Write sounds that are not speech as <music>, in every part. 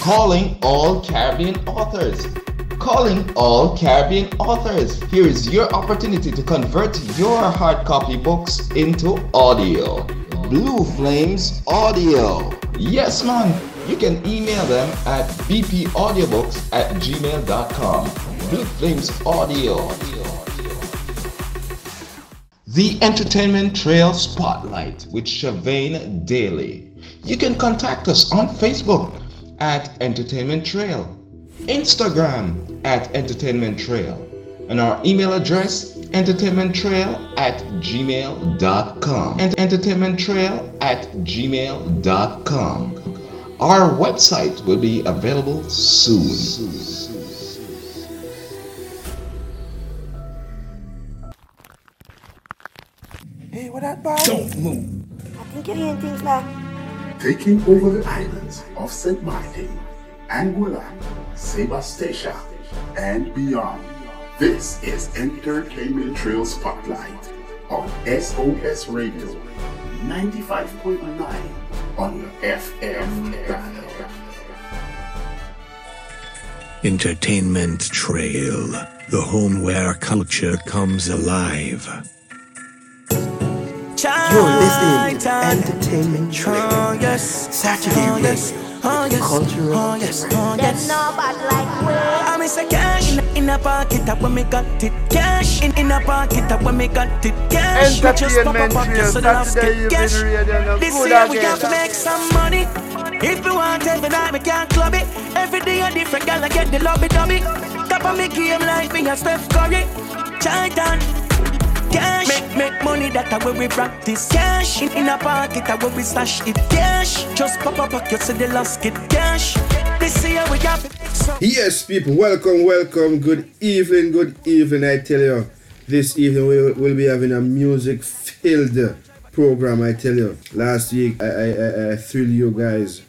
Calling all Caribbean authors. Calling all Caribbean authors. Here is your opportunity to convert your hard copy books into audio. Blue Flames Audio. Yes, man. You can email them at bpaudiobooks at gmail.com. Blue Flames Audio. The Entertainment Trail Spotlight with Shavane Daly. You can contact us on Facebook at Entertainment Trail, Instagram at Entertainment Trail, and our email address entertainmenttrail at gmail.com and entertainmenttrail at gmail.com. Our website will be available soon. Hey, what that boy? Don't move. I think you're hearing things now. Taking over the islands of St. Martin, Anguilla, Sebastia, and beyond. This is Entertainment Trail Spotlight on SOS Radio 95.9 on your FM dial. Entertainment Trail, the home where culture comes alive. You're listening to Entertainment Trail. Oh, yes. Saturday oh, Radio. yes. Oh, yes. Cultural Oh, yes. Oh, yes. no bad like we. I miss a cash in, in a pocket up when me got it. Cash in, in a pocket up when me got it. Cash. We just pop Entertainment pocket so the last get cash. radio, This good year we again. got to make some money. If we want every night, we can't club it. Every day a different gal, I get the lobby dubby. Top of me game like me and Steph Curry. Titan. Cash. Make, make money, that a way we practice. Cash. In, in a pocket, that way we stash it. Cash. Just pop up pocket so the last get cash. This year we got make Yes, people, welcome, welcome. Good evening, good evening. I tell you, this evening we'll, we'll be having a music filled program. I tell you, last week I, I, I, I thrilled you guys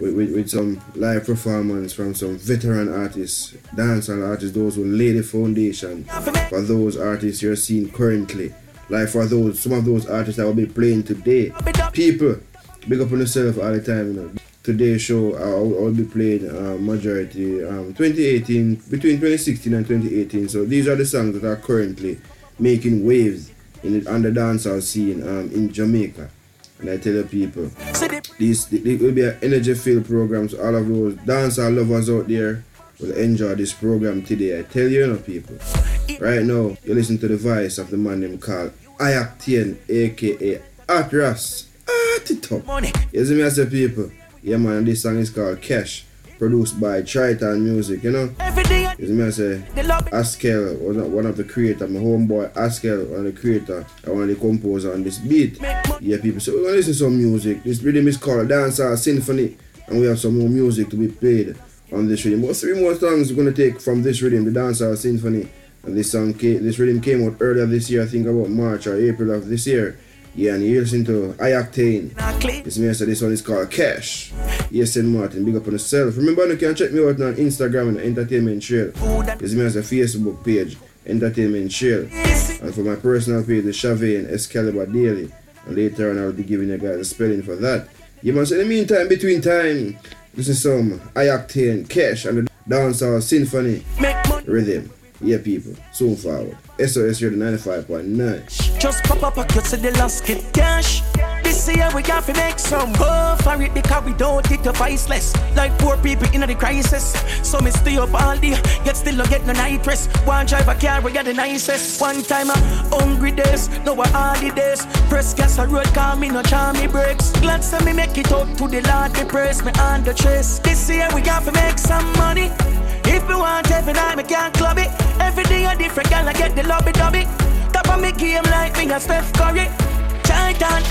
with, with, with some live performance from some veteran artists, dancehall artists, those who lay the foundation for those artists you're seeing currently. Like for those, some of those artists that will be playing today. People, big up on yourself all the time, you know. Today's show, I'll, I'll be playing uh, majority um, 2018, between 2016 and 2018. So these are the songs that are currently making waves in the, on the dancehall scene um, in Jamaica. And I tell the people, this it will be an energy filled program. So all of those dancehall lovers out there will enjoy this program today. I tell you, you know, people. Right now, you listen to the voice of the man named called Ayactien, aka Atras. Ah, Atitop. money. You see me as a people? Yeah man, this song is called Cash, produced by Triton Music, you know? You see me a the. Askel was one of the creators, my homeboy Askel, one of the creator, and one of the composer on this beat. Yeah, people. So we're gonna listen to some music. This rhythm is called Dancehall Symphony, and we have some more music to be played on this rhythm. But three more songs we're gonna take from this rhythm, the Dancehall Symphony. And this song, came, this rhythm came out earlier this year, I think about March or April of this year. Yeah, and you listen to. Not clean. This means that this one is called Cash. Yes, and Martin, big up on yourself. Remember, you can check me out on Instagram and Entertainment Trail. This means a Facebook page, Entertainment Trail. And for my personal page, the Chavane Excalibur Daily. And later on, I'll be giving you guys a spelling for that. You must, in the meantime, between time, listen is some Ayactane, Cash, and the Dancehall Symphony. Rhythm. Yeah, people, soon forward. SOS Radio 95.9. Just pop up a cut so the last get cash. This year we got to make some go for it because we don't take the priceless. Like poor people in the crisis. So me stay up all day, yet still don't get no night rest. One drive a car, we got the nicest. One time a hungry days, no a hardy days. Press gas a road, call me no charm me breaks. Glad say me make it up to the Lord, me praise me on the trace. This year we got to make some money. If we want every night, me can't club it. Every day a different gal, I get the lobby dubby. Top of me game like me and Steph Curry. Titan.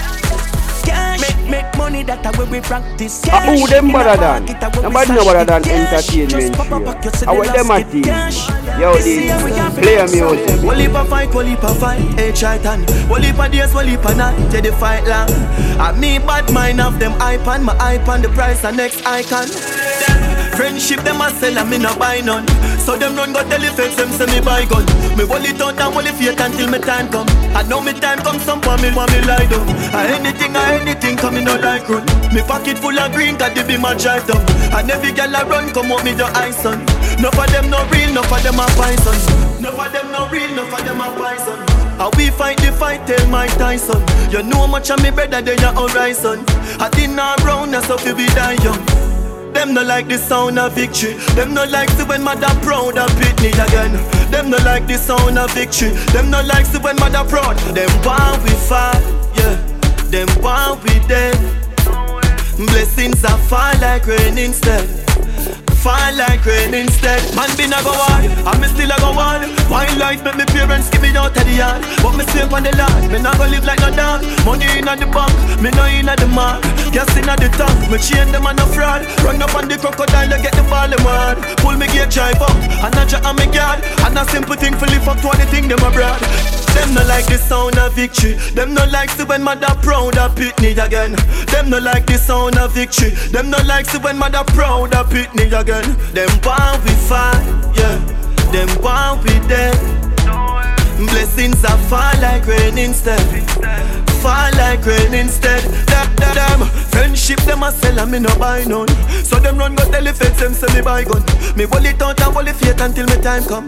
Cash. Make, make money that a way we practice. Ah, who them In a better than? pocket, a way we Nobody know stash better than. Cash. entertainment Just pop up here. pockets, so How the well them a team? cash. Yo, This this year we got to play make a some. music. One leap of fight, one leap of fight, hey Triton. One leap of days, one leap of night, till the fight long. I me bad mind of them on my on the price and next icon. Friendship them a sell and me no buy none. So them run go tell the fakes them say me buy gun. Me hold it out and hold it fake until me time come. I know me time come some for me want me lie down. I anything I anything coming no like run. Me pocket full of green cause be my drive down. And every girl I run come up me the ice on. No for them no real, no for them a poison. No for them no real, no for them a poison. How we fight the fight, tell Mike Tyson. You know much of me better than your horizon. I did not brown, that's how we die young. Them no like the sound of victory. Them no like see when mother proud of Pitney again. Them no like the sound of victory. Them no like see when mother proud. Them want we fight, yeah. Them want we dead. Blessings are fall like rain instead fall like rain instead. Man been a go hard, and me still a go hard. Why life make me parents give me out of the yard? But me safe on the land, me not go live like no dog. Money in the bank, me no in the mark. Gas in the tank, me chain them and no fraud. Run up on the crocodile and get the ball mad. Pull me gear drive up, and I jack on me guard. And a simple thing for live up to anything them abroad. Them no like the sound of victory. Them no like see when mother proud of Pitney again. Them no like the sound of victory. Them no like see when mother proud of Pitney again. Them want we fight, yeah. Them want we dead. Blessings are fall like rain instead. Fall like rain instead. That, that, them friendship them a sell and me no buy none. So them run go tell the feds them say me buy gun. Me hold it out and hold it faith until me time come.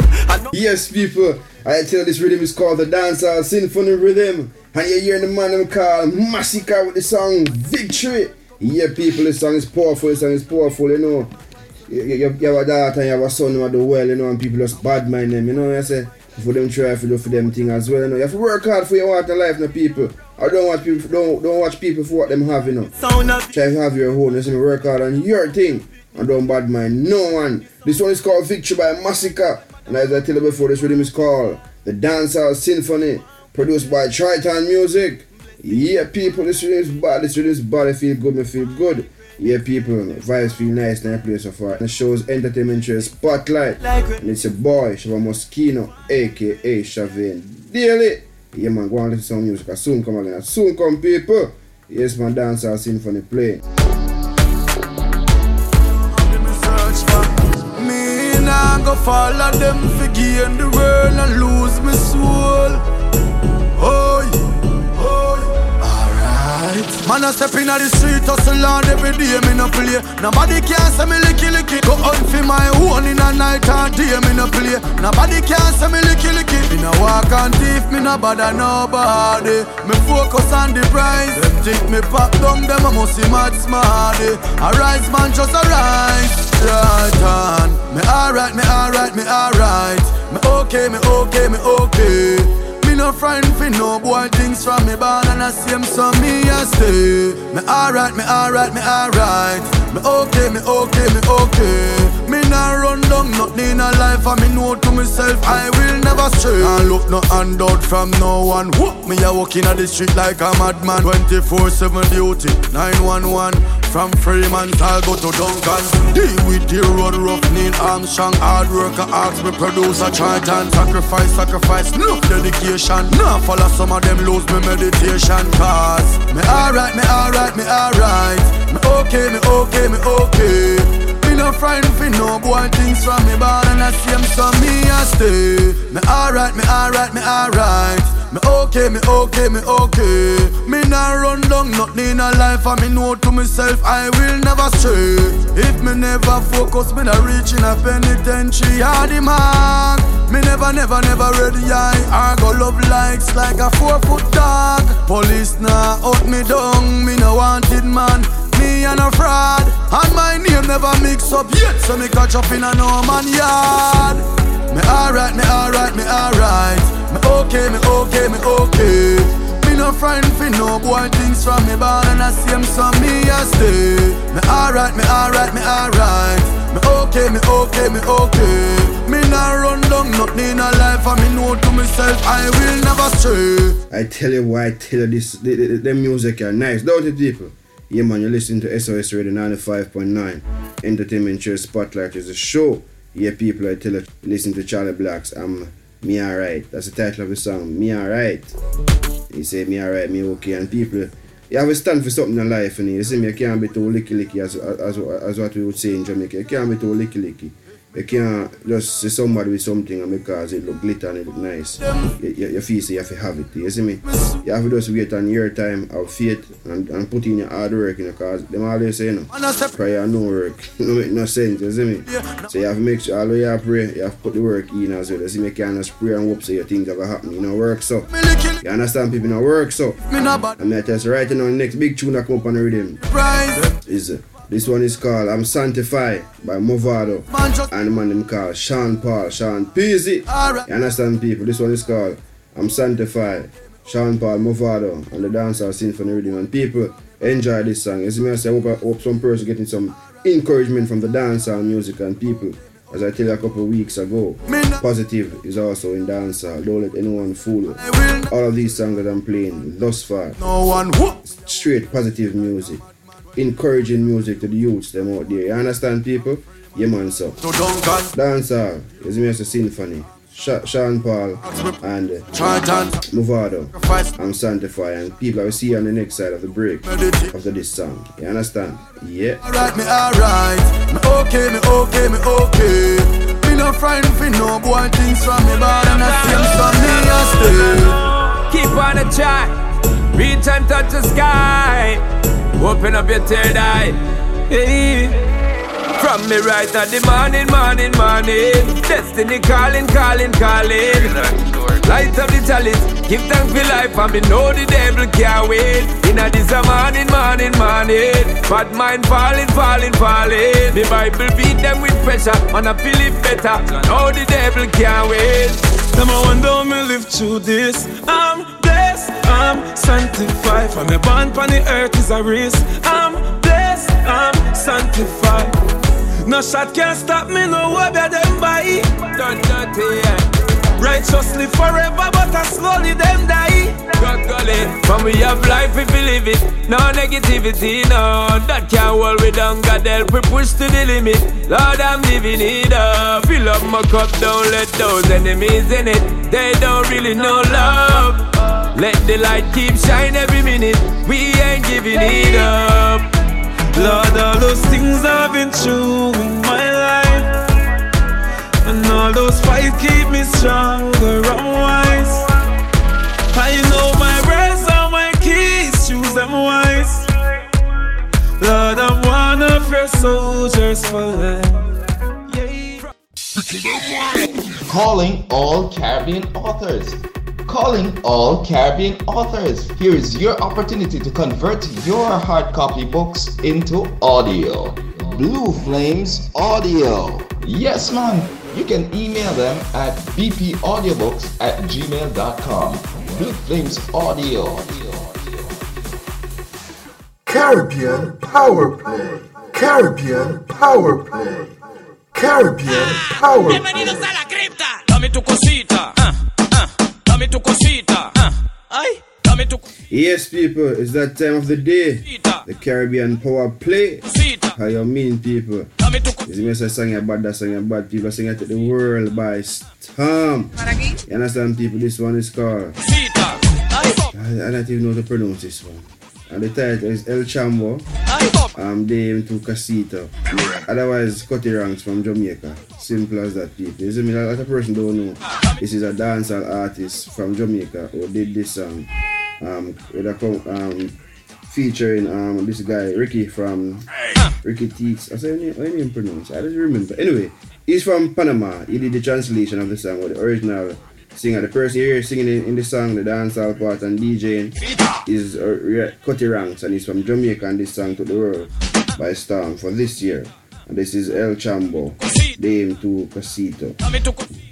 Yes, people. I tell this rhythm is called the Dancehall Symphony Rhythm. And you're hearing the man them call Masicka with the song Victory. Yeah, people, this song is powerful, this song is powerful, you know you, you, you have a daughter and you have a son who do well, you know, and people just bad mind them, you know, I say, for them try to do for them thing as well, you know. You have to work hard for your water life, no people. I don't watch people don't don't watch people for what them have, you know. Try to have your own, you see work hard on your thing and don't bad mind no one. This one is called Victory by Masicka. And as I tell you before, this rhythm is called The Dancehall Symphony, produced by Triton Music. Yeah, people, this rhythm is bad, this rhythm is bad, I feel good, I feel good. Yeah, people, vibes feel nice that place so far. The show's entertainment show Spotlight. And it's a boy, Shabba Muskeno, aka Shavane Daily. Yeah, man, go on listen to some music. I soon come again. I soon come, people. Yes, man, dancehall symphony play. Nah go follow them for gain the world and lose my soul. Oh, Man, I step in the street, hustle hard every day, me no play. Nobody can say me licky licky. Go on for my own in a night and day, me no play. Nobody can say me licky licky. Me no walk and thief, me no bother nobody. Me focus on the prize. Them think me pop down, them I must see mad smarty. Eh. A rise man, just a rise. Right on. Me alright, me alright, me alright. Me okay, me okay, me okay no friend fi no boy things from me born and I see him so me I stay. Me alright, me alright, me alright. Me okay, me okay, me okay. Me nah run down nothing in a life and me know to myself I will never stray. I look no handout from no one. Whoop, me a walking on the street like a madman. 24/7 duty, 911. From Freeman, I'll go to Duncan. Deal with the road rough, need Armstrong. Hard worker, ask me producer, try and sacrifice, sacrifice. No dedication. Now follow some of them lose me meditation. Cause me alright, me alright, me alright. Me okay, me okay, me okay. No frightened for no boy things from me born and I see them so me I stay. Me alright, me alright, me alright. Me okay, me okay, me okay. Me nah run down nothing in a life, and me know to myself I will never stray. If me never focus, me not reaching a penitentiary or the mark. Me never, never, never ready. I go love likes like a four foot dog. Police nah out me down, me no wanted man. And a fraud, and my name never mix up yet, so me catch up in a no man yard. Me alright, me alright, me alright. Me okay, me okay, me okay. Me no frightened for no boy things from me born and I see him so me I stay. Me alright, me alright, me alright. Me okay, me okay, me okay. Me not run down nothing in a life and me know to myself I will never stray. I tell you why I tell you this, the, the, the music are nice, don't it people? Yeah man, you're listening to SOS Radio 95.9. Entertainment Show Spotlight is a show. Yeah people, I tell you, listen to Charly Blacks. I'm me alright. That's the title of the song. Me alright. He say me alright, me okay. And people, you have to stand for something in life, and you see me, you can't be too licky licky as, as, as what we would say in Jamaica. You can't be too licky licky. You can't just see somebody with something and because it look glitter and it look nice. You, you, you feel you have to have it. You see me? You have to just wait on your time, have faith, and, and put in your hard work, you know, because them always say, you know, prayer no work. <laughs> no make no sense, you see me? So you have to make sure, although you pray, you have to put the work in as well. You see me? You can't just pray and hope so your things are to happen. You know, work so. You understand? People know work so. Me not bad. And I tell you, right now, the next big tune that come up on the rhythm is uh, this one is called I'm Sanctified by Mavado and the man them called Sean Paul, Sean Peasy. You understand people? This one is called I'm Sanctified, Sean Paul Mavado and the dancehall symphony rhythm and people enjoy this song. As me I say, I hope, I hope some person getting some encouragement from the dancehall music and people. As I tell you a couple of weeks ago, positive is also in dancehall. Don't let anyone fool you. All of these songs that I'm playing thus far, no one straight positive music, encouraging music to the youths them out there. You understand people? Yeah man so. To Duncan. Dancehall is me as a symphony. Sha- Sean Paul and uh, Charlton. Mavado. I'm Sanctify and people I will see you on the next side of the break after this song. You understand? Yeah. Alright, me alright. Me okay, me okay, me okay. Me no frightened for no boy things from me, but I'm not same from me I. Keep on the track, reach and touch the sky. Open up your third eye. Hey. From me right at the morning, morning, morning. Destiny calling, calling, calling. Light up the chalice, give thanks for life, and me know the devil can't wait. Inna this a morning, morning, morning. Bad mind falling, falling, falling. Me Bible beat them with pressure, and I feel it better. Know the devil can't wait. Them I wonder me live through this. I'm I'm sanctified. From me born on the earth is a risk. I'm blessed, I'm sanctified. No shot can stop me, no way them by. Done dirty, yeah. Righteous live forever, but I slowly them die. God golly, from we have life if we live it. No negativity, no, that can't hold we down. God help we push to the limit. Lord, I'm living it up. Fill up my cup, don't let those enemies in it. They don't really know love. Let the light keep shine every minute. We ain't giving it up. Lord, all those things I've been through in my life. And all those fights keep me stronger and wise. I know my words are my keys, choose them wise. Lord, I'm one of your soldiers for life. Calling all Caribbean authors. Calling all Caribbean authors. Here is your opportunity to convert your hard copy books into audio. Blue Flames Audio. Yes, man. You can email them at bpaudiobooks at gmail.com. Blue Flames Audio. Caribbean Power Play. Caribbean Power Play. Caribbean Power Play. la cripta. Dame tu cosita. ah, Yes, people, it's that time of the day. The Caribbean Power Play. Cosita. How you mean, people? Dame tu Is me say song about that song about people sing it to the world by Storm. You understand, people? This one is called. cosita. I, I don't even know how to pronounce this one. And the title is El Chombo. Um, Dame to Casita. Otherwise, Cutty Ranks from Jamaica. Simple as that, people. You see? A lot of person don't know. This is a dancehall artist from Jamaica who did this song. Um, with a um, featuring um this guy Ricky from Ricky Teats. I say what name pronounce? I don't remember. Anyway, he's from Panama. He did the translation of the song with the original singer. The person here singing in, in the song, the dancehall part and DJing is uh, Cutty Ranks and he's from Jamaica and this song to the world by Storm for this year. And this is El Chombo, Dame to Casito, dame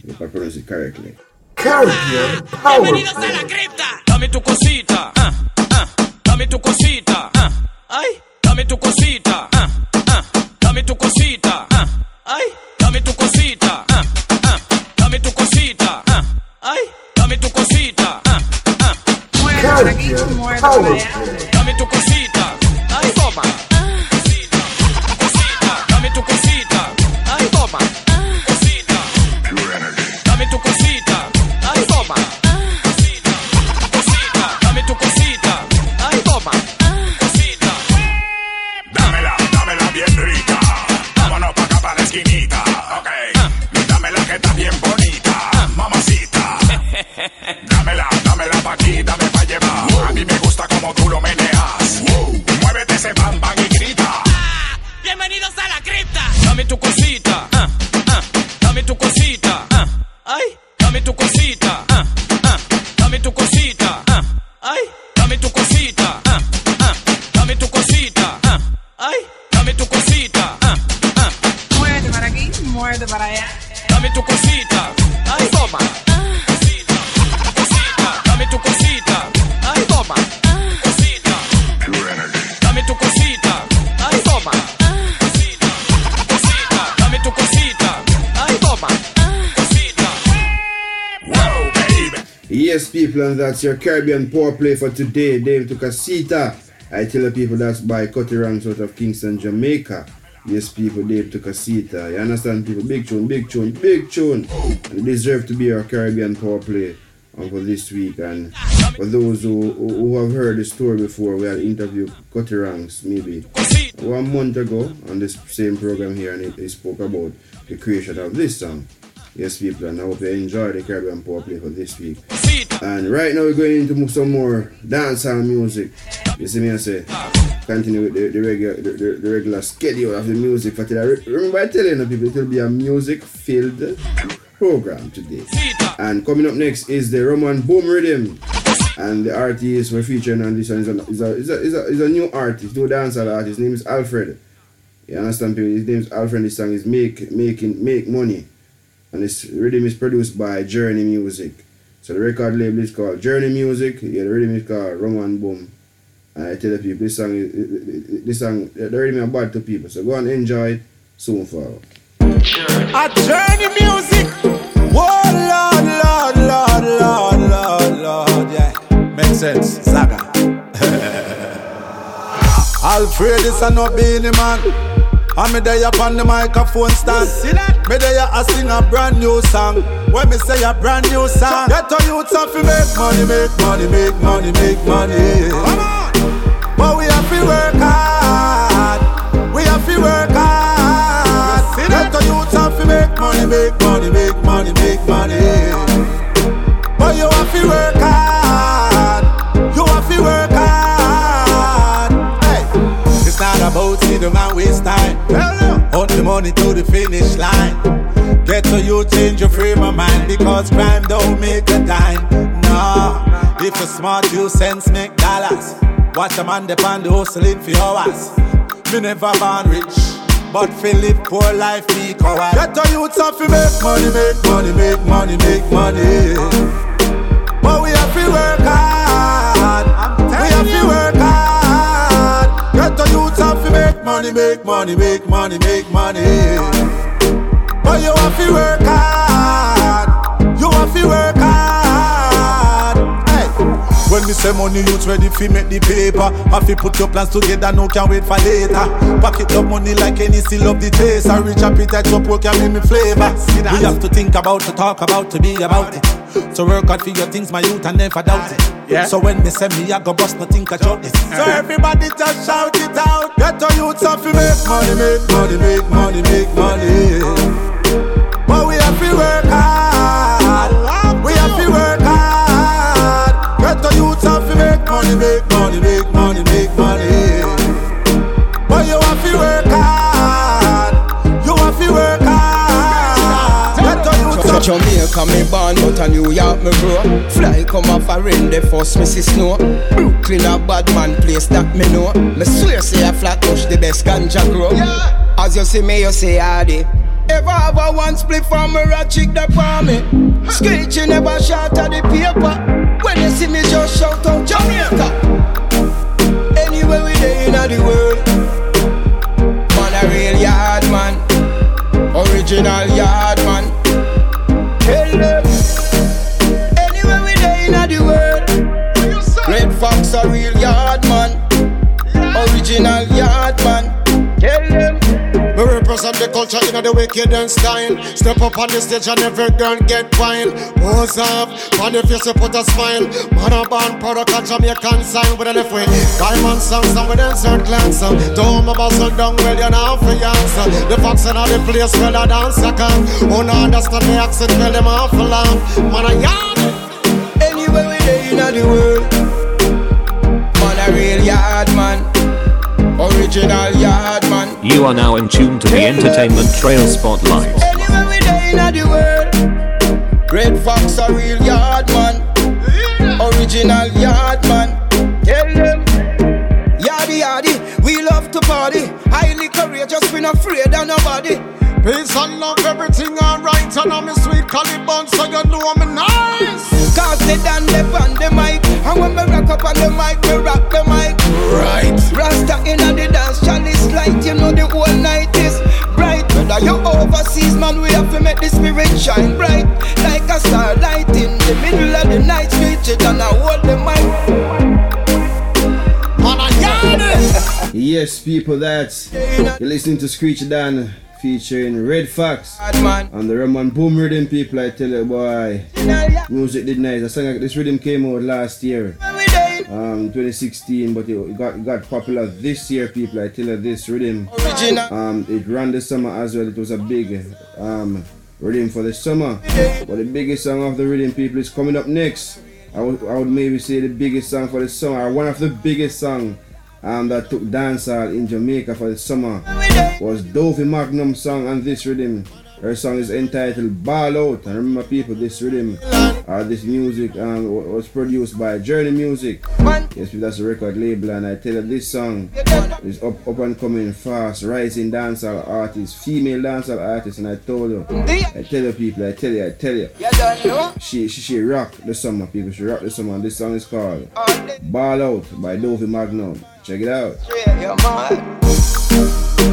if I pronounce it correctly. Caribbean Power Play. cripta. Dame tu cosita. ah, ah. Dame tu cosita. ah. Ay, dame tu cosita. Dame tu cosita. Ay, tu cosita. ah, ah. Caribbean Power Play. Dame tu A mí me gusta como tú lo meneas. Muévete ese bam, bam y grita. Bienvenidos a la cripta. Dame tu cosita, ah, ah. dame tu cosita, ah. ay, dame tu cosita, dame tu cosita, ay, dame tu cosita. Yes, people, and that's your Caribbean power play for today. Dave Casita. I tell the people that's by Cutty Ranks out of Kingston, Jamaica. Yes, people, Dave Casita. You understand, people? Big tune, big tune, big tune. And deserve to be our Caribbean power play um, for this week. And for those who, who, have heard the story before, we had interviewed Cutty Ranks maybe one month ago on this same program here, and he spoke about the creation of this song. Yes, people, and I hope you enjoy the Caribbean Power Play for this week. And right now we're going into some more dancehall music. You see me, I say, continue with the, the, regular, the, the, the regular schedule of the music for today. Remember, I tell you, people, it will be a music-filled program today. And coming up next is the Rum And Bumm Rhythm. And the artist we're featuring on this one is a, is a, is a, is a, is a new artist, new dancehall artist. His name is Alfred. You understand, people? His name is Alfred. This song is Make Making Make Money. And this rhythm is produced by Journey Music. So the record label is called Journey Music. Yeah, the rhythm is called Rum And Bumm. And I tell the people this song this song the rhythm is bad to people. So go and enjoy it soon forward. A journey music. Whoa, Lord, Lord, Lord, Lord, Lord, Lord, yeah. Makes sense, Saga. <laughs> Alfred is a no beanie man. I'm me there upon the microphone stand. Me there I sing a brand new song. When me say a brand new song, get to have to make money, make money, make money, make money. Come on. But we have to work hard. We have to work hard. Get to have to make money, make money, make money, make money. But you have to work about see the man waste time. Hunt the money to the finish line. Get to you change your frame of mind because crime don't make a dime. No, if you're smart, you sense make dollars. Watch a man depend the hustling for hours. Me never born rich. But feel live poor life, me coward. Get to youths have to make money, make money, make money, make money. But we have to work hard. We have to work hard. Get to youths have to make money, make money, make money, make money. But you have to work hard. You have to work hard. When me say money, youths ready fi make the paper. Have to put your plans together, no can wait for later. Pocket up money like any still love the taste. A rich appetite so poor can make me flavor. We have to think about, to talk about, to be about it. So work hard for your things, my youth, and never doubt it. Yeah. So when me say me, I go bust, nothing catch out this. So everybody just shout it out. Get your youths have to make money, make money, make money, make money. But we have to work hard. Money, make money, make money, make money. But you have to work hard. You have to work hard. Get So Jamaica me born, but a New York me grow. Fly come off a rain, the first me see snow. Brooklyn a bad man place that me know. Me swear say a flat bush the best ganja grow. As you see me, you say hardy. Ever have a one split from a rat chick that for me? Screeching never shout at the paper. When you see me, just shout out Jamaica. Anywhere we day in the world, man a real yard man, original yard man. Tell them anywhere we day in the world, Red Fox a real yard man, original represent the culture in you know, the wicked and style. Step up on the stage and every girl get wild. Pose up, on your face you put a smile. Man a born product of Jamaican sign with a left way. Diamond songs and with insert glance. Don't my boss down well you know for answer. The fox in all the place where I dance I can. Oh no understand the accent well them off for laugh. Man a yarn. Anywhere we day in the world, man a real yard man, Original yard man. You are now in tune to the Entertainment Trail Spotlight. Anywhere we day in the world. Red Fox a real yard man. Original yard man. Tell them. Yardy yardy, we love to party. Highly courageous, we not afraid of nobody. Peace and love, everything alright. And I'm a sweet Caliban, so you know I'm nice. Cause they done the on the mic. And when me rock up on the mic, me rock the mic. Right. Rasta in the dance, chalice light. You know the whole night is bright. Whether you overseas, man, we have to make the spirit shine bright. Like a starlight in the middle of the night. Reach it and I hold the mic. Man, I got it. <laughs> Yes, people, that's you're listening to Screech Dan featuring Red Fox on the Rum And Bumm Rhythm. People, I tell you, boy, music did nice. I sang this rhythm came out last year, um, 2016, but it got it got popular this year. People, I tell you, this rhythm, um, it ran the summer as well. It was a big um rhythm for the summer. But the biggest song of the rhythm, people, is coming up next. I would, I would maybe say the biggest song for the summer, or one of the biggest song um, that took dancehall in Jamaica for the summer was Dovey Magnum song and this rhythm. Her song is entitled Ball Out. And remember people, this rhythm or this music um, was produced by Journey Music. Yes, that's a record label and I tell you this song is up, up and coming fast, rising dancehall artist, female dancehall artist and I told you, I tell you people, I tell you, I tell you. You don't know? She, she she rock the summer people. She rock the summer. And this song is called Ball Out by Dovey Magnum. Check it out. Yeah, man.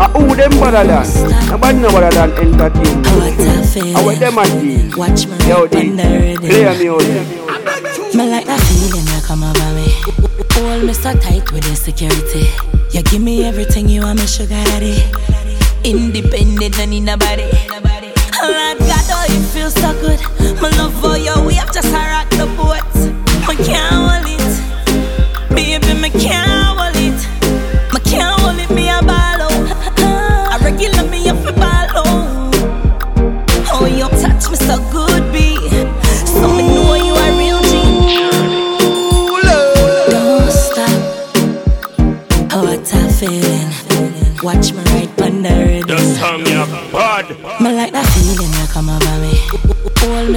Uh, who them better than? Nobody know better than entertainment. I want them at deal. Watch me Yo, rap on D, the rhythm. play a music. Me like that feeling that come over me. Hold me so tight with the security. You give me everything you want, me sugar daddy. Independent and in nobody. Lord God, oh, it feels so good. My love for you, we have just a rock the boat. Me can't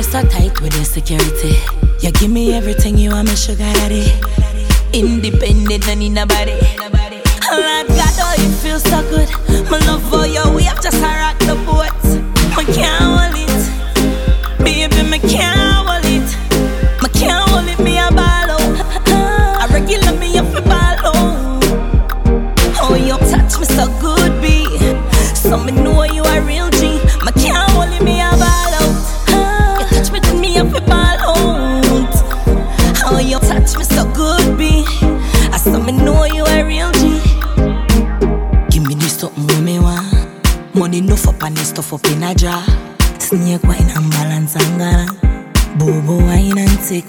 Me so tight with the security. You give me everything you want, me sugar daddy. Independent and in nobody. Lord God, oh, it feels so good. My love for you, we have just a rock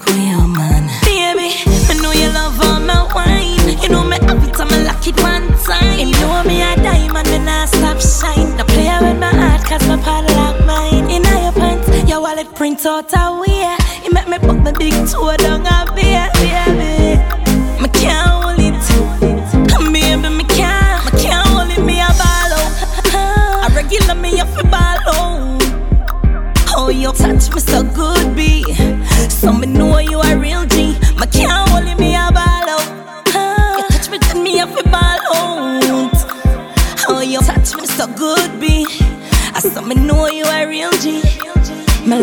Baby, I know you love all my wine. You know me every time I lock it one time. You know me a diamond when I stop shine. Now play with my heart cause my padlock mine. In your pants, your wallet print out a way. You make me put my big toe down a beer, baby.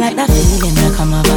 Like that feeling that come over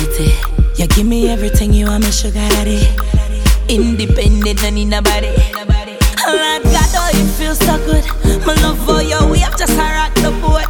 with. You give me everything you want, me sugar daddy. Independent, no need nobody. Lord God, oh, it feels so good. My love for you, we have just rock the boat.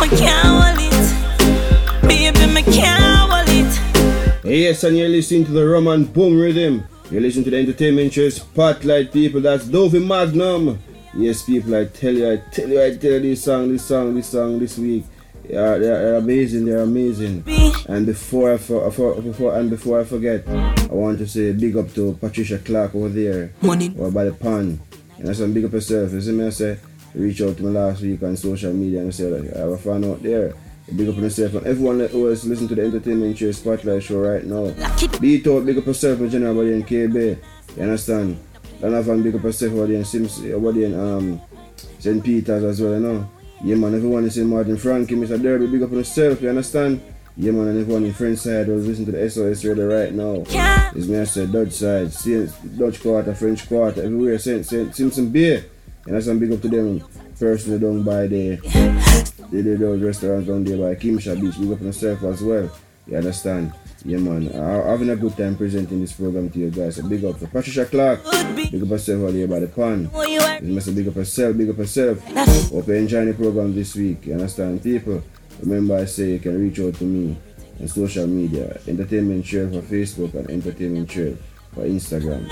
Me can't hold it, baby, me can't hold it. Yes, and you're listening to the Rum And Bumm Rhythm. You're listening to the entertainment show Spotlight people. That's Dovey Magnum. Yes, people, I tell you, I tell you, I tell you this song, this song, this song, this week. Yeah, they're, amazing. They're amazing. And before I for, for, before and before I forget, I want to say big up to Patricia Clark over there, Money. or by the pond. And I say big up yourself. You see me? I say reach out to me last week on social media and say that I have a fan out there. Big up on yourself and everyone that was listening to the entertainment show spotlight show right now. Beat out, big up yourself, my general body in KB. You understand? And have big up yourself over there in Sims, over there in um, St. Peter's as well, you know. Yeah man, everyone is in Martin Frankie, Mr. Derby, big up on yourself, you understand? Yeah man, and everyone in French side was listening to the SOS radio right now. It's me I said Dutch side, Dutch quarter, French quarter, everywhere, Saint, Saint, Simpson Beer. And that's some big up to them personally down by the they did those restaurants down there by Kimsha Beach, big up on yourself as well. You understand? Yeah man, I'm having a good time presenting this program to you guys. So big up to Patricia Clark, big up yourself out here by the pond. You must big up yourself, big up yourself. Hope you enjoy the program this week. You understand, people? Remember, I say you can reach out to me on social media, Entertainment Trail for Facebook and Entertainment Trail for Instagram.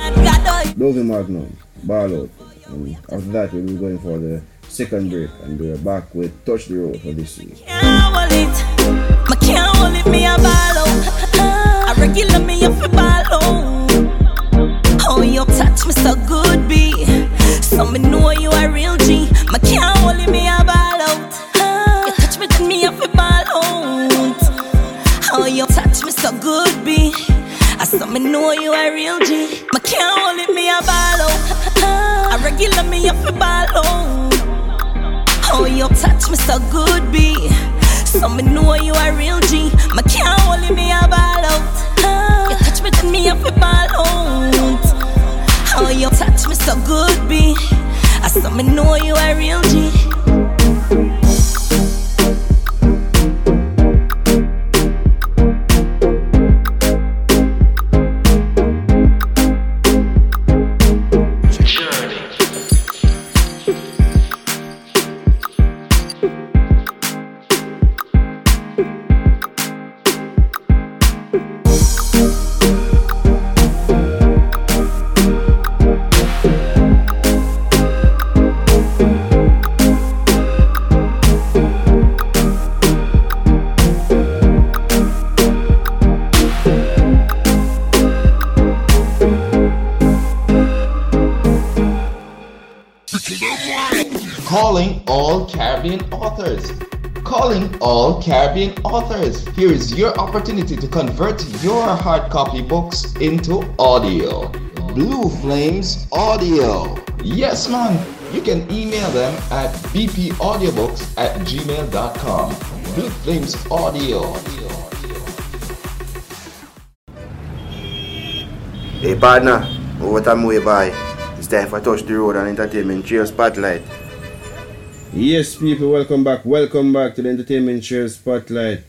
Dovey Magnum, Ball Out. And after that, we'll be going for the second break, and we're back with Touch the Road for this week. can't hold it. My can't hold it, me a ball out. <laughs> touch me so good, B. So me know you a real G. My can't hold me a ball out. You touch me, then me a ball out. Oh, you touch me so good, B. I saw me know you a real G. My can't hold me a ball out. I regular me a ball out. Oh, you touch me so good, B. So me know you a real G. My can't hold me a ball out. You touch me, then me a ball out. Oh, you touch me so good, B. I saw me know you a real G. Caribbean authors. Here is your opportunity to convert your hard copy books into audio. Blue Flames Audio. Yes, man. You can email them at bpaudiobooks at gmail.com. Blue Flames Audio. Hey partner, what time we by? It's time for Touch the Road and Entertainment Trail Spotlight. Yes, people, welcome back. Welcome back to the Entertainment Trail Spotlight.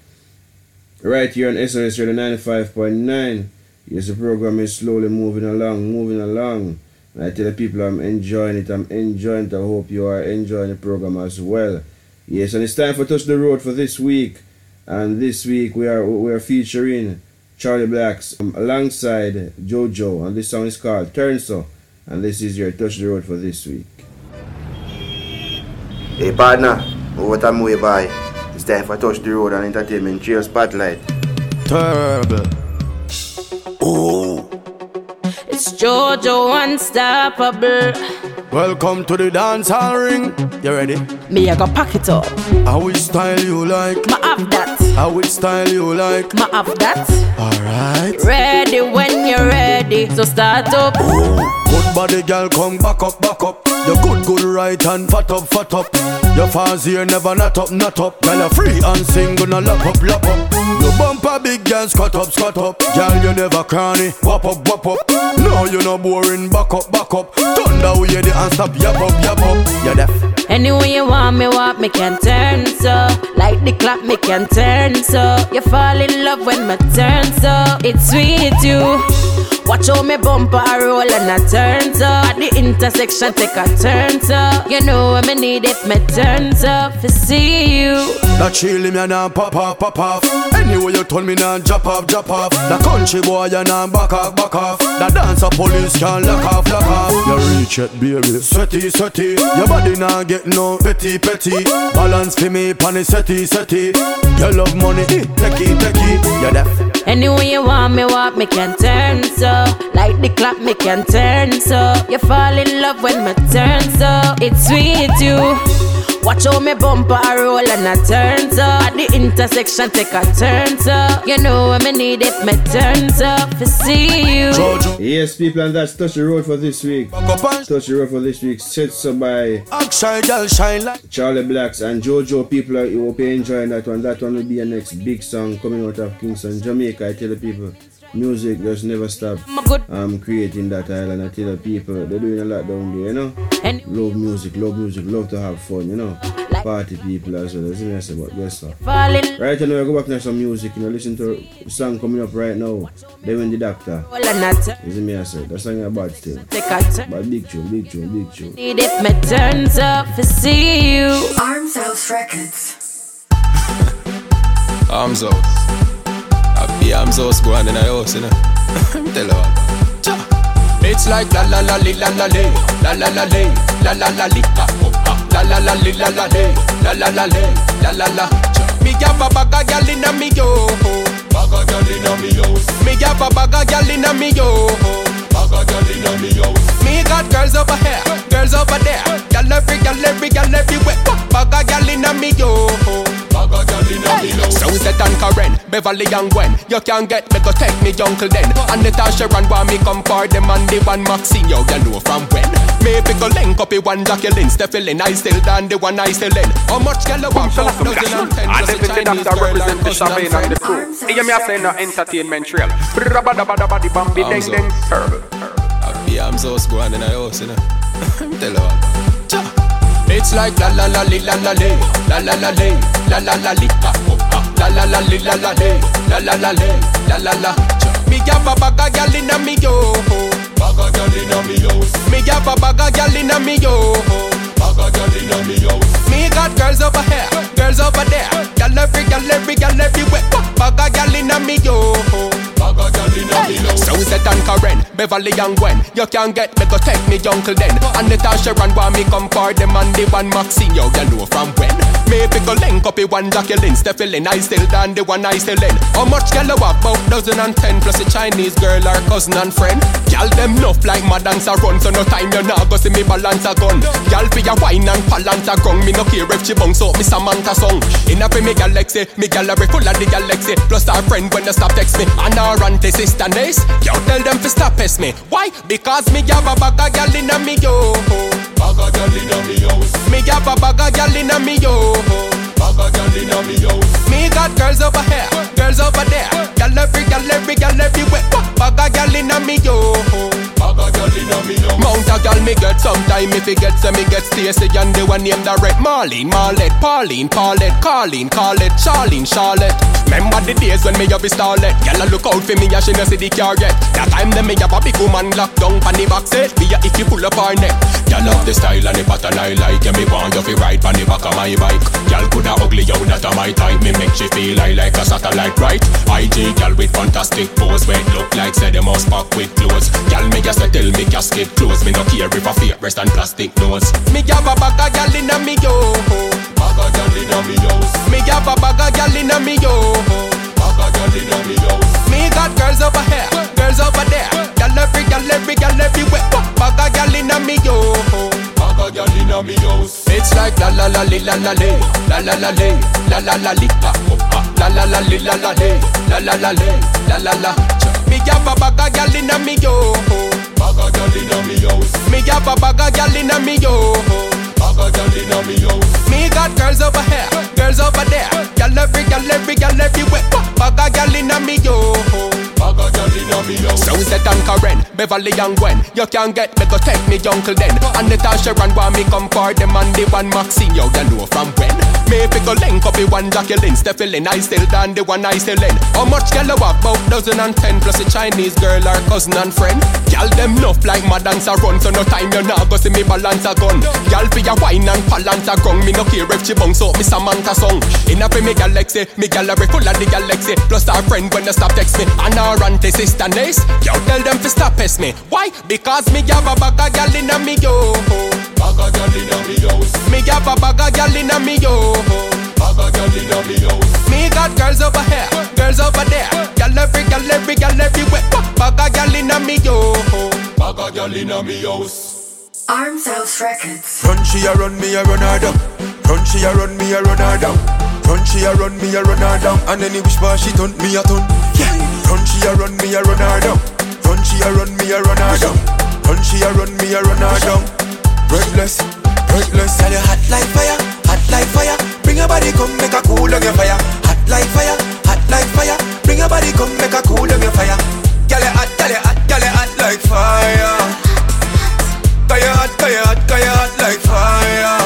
Right here on SOS Radio 95.9. Yes, the program is slowly moving along, moving along. I tell the people I'm enjoying it, I'm enjoying it. I hope you are enjoying the program as well. Yes, and it's time for Touch the Road for this week. And this week we are we are featuring Charly Blacks um, alongside Jojo, and this song is called Turn So. And this is your Touch the Road for this week. Hey partner, what time we by? It's time for Touch the Road and Entertainment Trail Spotlight. Terrible. Oh. It's Jojo Unstoppable. Welcome to the dance hall ring. You ready? Me, I go pack it up. How we style you like? Ma have that. How which style you like? Ma have that. Alright. Ready when you're ready. So start up. Good body girl, come back up, back up. You good, good right and fat up, fat up. Your fans here never not up, not up. Girl, you free and sing, gonna lap up, lap up. You bumper big girl, squat up, squat up. Girl, you never cranny, wap up, wap up. No, you no boring, back up, back up. Thunder we the and stop, yap up, yap up. You deaf. Anyway you want me walk, me can turn so Like the clock, me can turn so You fall in love when my turn so It's sweet you Watch how me bumper a roll and a turn so At the intersection take a turn so You know when me need it, me turn so For see you That chilly me now pop off, pop off. Anyway you told me now drop off, drop off. The country boy you now back off, back off. The dancer police can lock off, lock off. You reach it, baby. Sweaty, sweaty. Your body now get no petty, petty. Balance for me, pan it, setty, setty. You love money, eh, techie, techie. You deaf. Anyway you want me walk, me can turn so. Like the clock, me can turn so. You fall in love when me turn so. It's sweet you. Watch how me bumper a roll and a turn so. At the intersection take a turn so. You know when me need it, me turn so. For see you. Yes, people, and that's Tuch Di Road for this week. Tuch Di Road for this week, set up by Action girl shine like Charly Blacks and Jojo. People, I hope you're enjoying that one. That one will be your next big song coming out of Kingston, Jamaica. I tell the people, music just never stop. I'm creating that island. I tell the people, they're doing a lot down there, you know. Love music, love music, love to have fun, you know. Party people as well. That's what I say about yes, sir. Falling Right now, I go back to some music. You know, listen to a song coming up right now. They win the doctor. roll and a turn You see me, I said. That song is bad still. Take a turn But big tune, big tune, big tune. Need it, my turn so For see you Arms House Records. Arms out. Happy arms out go on in the house, you know. <laughs> Tell her. It's like la la la li la la li la la la li la la la li ah. la la la li la la li la la la li la la la. Me have a bag of gyal inna me yo. Bag of gyal inna me house. Me have a bag of gyal inna me yo. Bag of gyal inna me house. Me got girls over here, girls over there. Gyal every gyal every gyal everywhere. Bag of gyal inna me yo. Bag of gyal inna me house. Sunset and Karen, Beverly and Gwen. You can get me go take me uncle then. And Natasha and want me come for them and the one Maxine. Yo, you know from when? Maybe go link up the one Jacqueline, Stephen. I still done the one I still in. How much girl you want? Half dozen and ten And just a everything Chinese that girl represent and the cousin and Sabine and the friend. crew. Hear me a say no entertainment trail. Brabadabadabadi bambi ding Arms ding. Terrible. Happy arms house go on in the house, you know. <laughs> Tell her what. Cha. It's like la la la li la la li la la la li la la la li ah, oh, ah. la la la li la la li la la la li la la la. Me have a bag of gyal inna me yo. Bag of gyal inna me house. Me have a bag of gyal inna me yo. Bag of gyal inna me house. Me got girls over here, girls over there. Gyal every gyal every gyal everywhere. Bag of gyal inna me yo. Sunset and Karen, Beverly and Gwen. You can't get me go take me uncle then. And Natasha and want me come for them and the one Maxine. Yo, you know from when? Maybe go link up the one Jacqueline, Stephen. I still done the one I still in. How much girl you have? About dozen and ten plus a Chinese girl or cousin and friend. Girl them enough like my dancer run, so no time you not go see me balance a gun. Girl be a wine and balance a gun. Me no care if she bounce up me Samantha song. In a me galaxy, me gallery full of the galaxy. Plus our friend when they stop text me and our sister niece. Yo tell them to stop pest me. Why? Because me have a bag of gal inna me yo. Bag of gal inna me house. Me have a bag of gal inna me yo. Bag of gal inna me house. Me got girls over here, girls over there. Gal every gal every gal everywhere. Bag of gal inna me yo. Bag gal inna me house. Mount a gal me get sometime if it gets me get Stacy and the one named the red Marlene, Marlette, Pauline, Paulette, Colleen, Carlette, Charlene, Charlotte. Remember the days when me have a starlet. Girl a look out for me and she no see the car yet. That time them me have a big woman locked down pan the back seat Be a if you pull up her neck. Girl love the style and the pattern I like. Yeah me want you fi ride pan the back of my bike. Girl coulda ugly yo that a my type. Me make she feel I like a satellite right? IG girl with fantastic pose. Where look like say them must pack with clothes. Girl me just a tell me casket close Me no care if a fake breast and plastic nose Me have a bag of girl inna me yo Bag of girl inna me house Me have a bag of girl inna me yo Bag of girl inna me house Me got girls over here, girls over there Girl every, girl every, girl everywhere Bag of girl inna me yo Bag of girl inna me house It's like la la la li la la li, la la la li, la la la li, la la la la li la la li, la la la li, la la la. Me have a bag of gyal inna me yo, bag of gyal inna me house. Me have a bag of gyal inna me yo, bag of gyal inna me house. Me got girls over here, girls over there, gyal every gyal every gyal everywhere. Bag of gyal inna me yo. Bag of gyal inna me house. Sunset and Karen, Beverly and Gwen. You can get me go take me uncle then. And the Tasha want me come for them and the one Maxine. Yo, you know from when? Maybe go link up the one Jacqueline. Stephen, I still done the one I still in. How much girl you have? About dozen and ten plus a Chinese girl or cousin and friend. Girl them enough like my dancer run. So no time you now go see me balance a gun. Girl for your wine and balance a gun. Me no care if she bounce up me Samantha song. In a me galaxy, me gallery full of the galaxy. Plus our friend when you stop text me. And our auntie sister niece. Yo tell them to stop pest me. Why? Because me have a bag of gal inna me yo. Bag of gal inna me house. Me have a bag of gal inna me yo. Bag of gal inna me house. Me got girls over here, girls over there. Gal every, gal every, gal everywhere. Bag of gal inna me yo. Bag of gal inna me house. Arms House Records. Run she a run me a run her down. Run she a run me a run her down. Run she a run me a run her down. And any wish bar she turn me a turn. Yeah. Run she a run me a run her down. Run she a run me a run her down. Run she a run me a run her down. Breathless, breathless. Girl, you hot like fire, hot like fire. Bring your body, come make a cool on your fire. Hot like fire, hot like fire. Bring your body, come make a cool on your fire. Girl, you hot, girl, you hot, girl, you hot like fire. Girl, you hot, girl, you hot, girl, you hot like fire.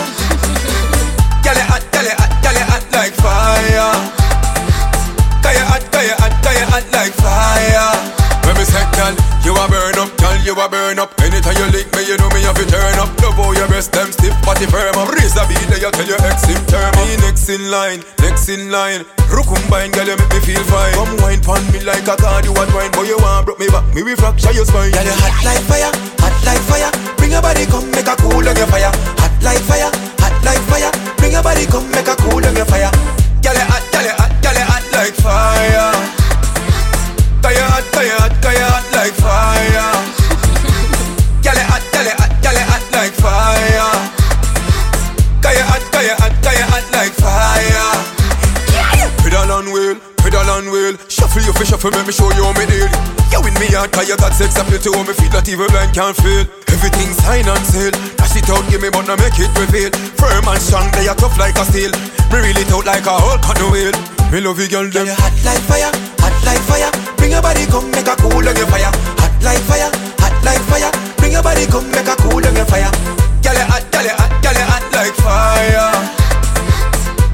Girl, you hot, girl, you hot, girl, you hot like fire. Girl, you hot, girl, you hot, girl, you hot like fire. Me say, girl, you a burn up, girl, you a burn up. Anytime you lick me, you know me have to turn up. Love how your breast them stiff, body firm up. Raise the beat, you tell your ex him turn me next in line, next in line. Rukumbine, girl, you make me feel fine. Come wine pon me like a card, you want wine, boy you want broke me back, me we fracture your spine. Girl, you hot like fire, hot like fire. Bring your body, come make a cool on your fire. Hot like fire, hot like fire. Bring your body, come make a cool on your fire. Girl, you hot, girl, you hot, girl, you hot like fire. Wheel. Shuffle your fish, shuffle, make me show you how me deal. You in me heart, cause you got sex appeal to me feet that even blind can't feel. Everything sign and seal. Dash it out, give me, but now make it reveal. Firm and strong, they are tough like a steel. Me reel it out like a whole canoe wheel. Me love you, girl, them. you hot like fire, hot like fire. Bring your body, come make a cool on your fire. Hot like fire, hot like fire. Bring your body, come make a cool on your fire. Girl, you hot, girl, you hot, girl, you hot like fire.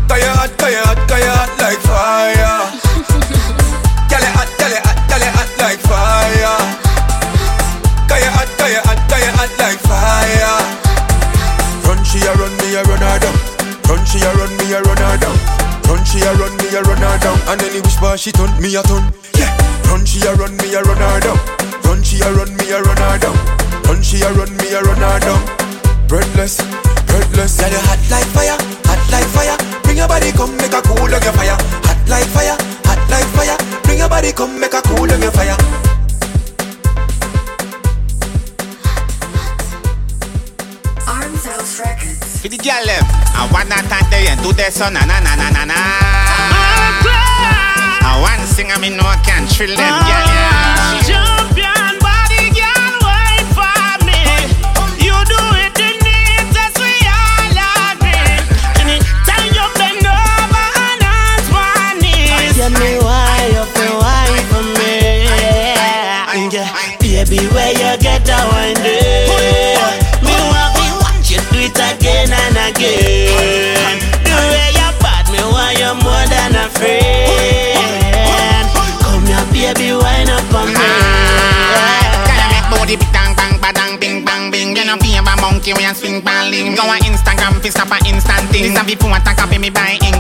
Girl, you hot, girl, you hot, girl, you hot like fire. Girl, you hot, girl, you hot, girl, you hot like fire. Girl, you hot, girl, you hot, girl, you hot like fire. Run, she a run, me a run her down. Run, she a run, me a run her down. Run, she a run, me a run her down. And she turn, me a turn. Yeah. Run, she a run, me a run her down. Run, she a run, me a run her down. Run, she a run, me a run her down. Breathless, breathless. Girl, you hot like fire, hot like fire. Bring your body, come make a cool on your fire. Hot like fire, like fire. Bring your body, come make a cool on your fire. Arms House Records. For the girl them, I want that time they do this so na na na na na na. I want to sing, I mean no I can thrill them, girl. Yeah. Champion ah, one day? Me want me watch you do it again and again. The way you bad, me want you more than a friend. Come here, baby, wind up on me. Gotta make big bang bang badang bing bang bing. You know be a monkey when you swing balling. Go on Instagram, fi stop a instant thing. This a before I copy me by. She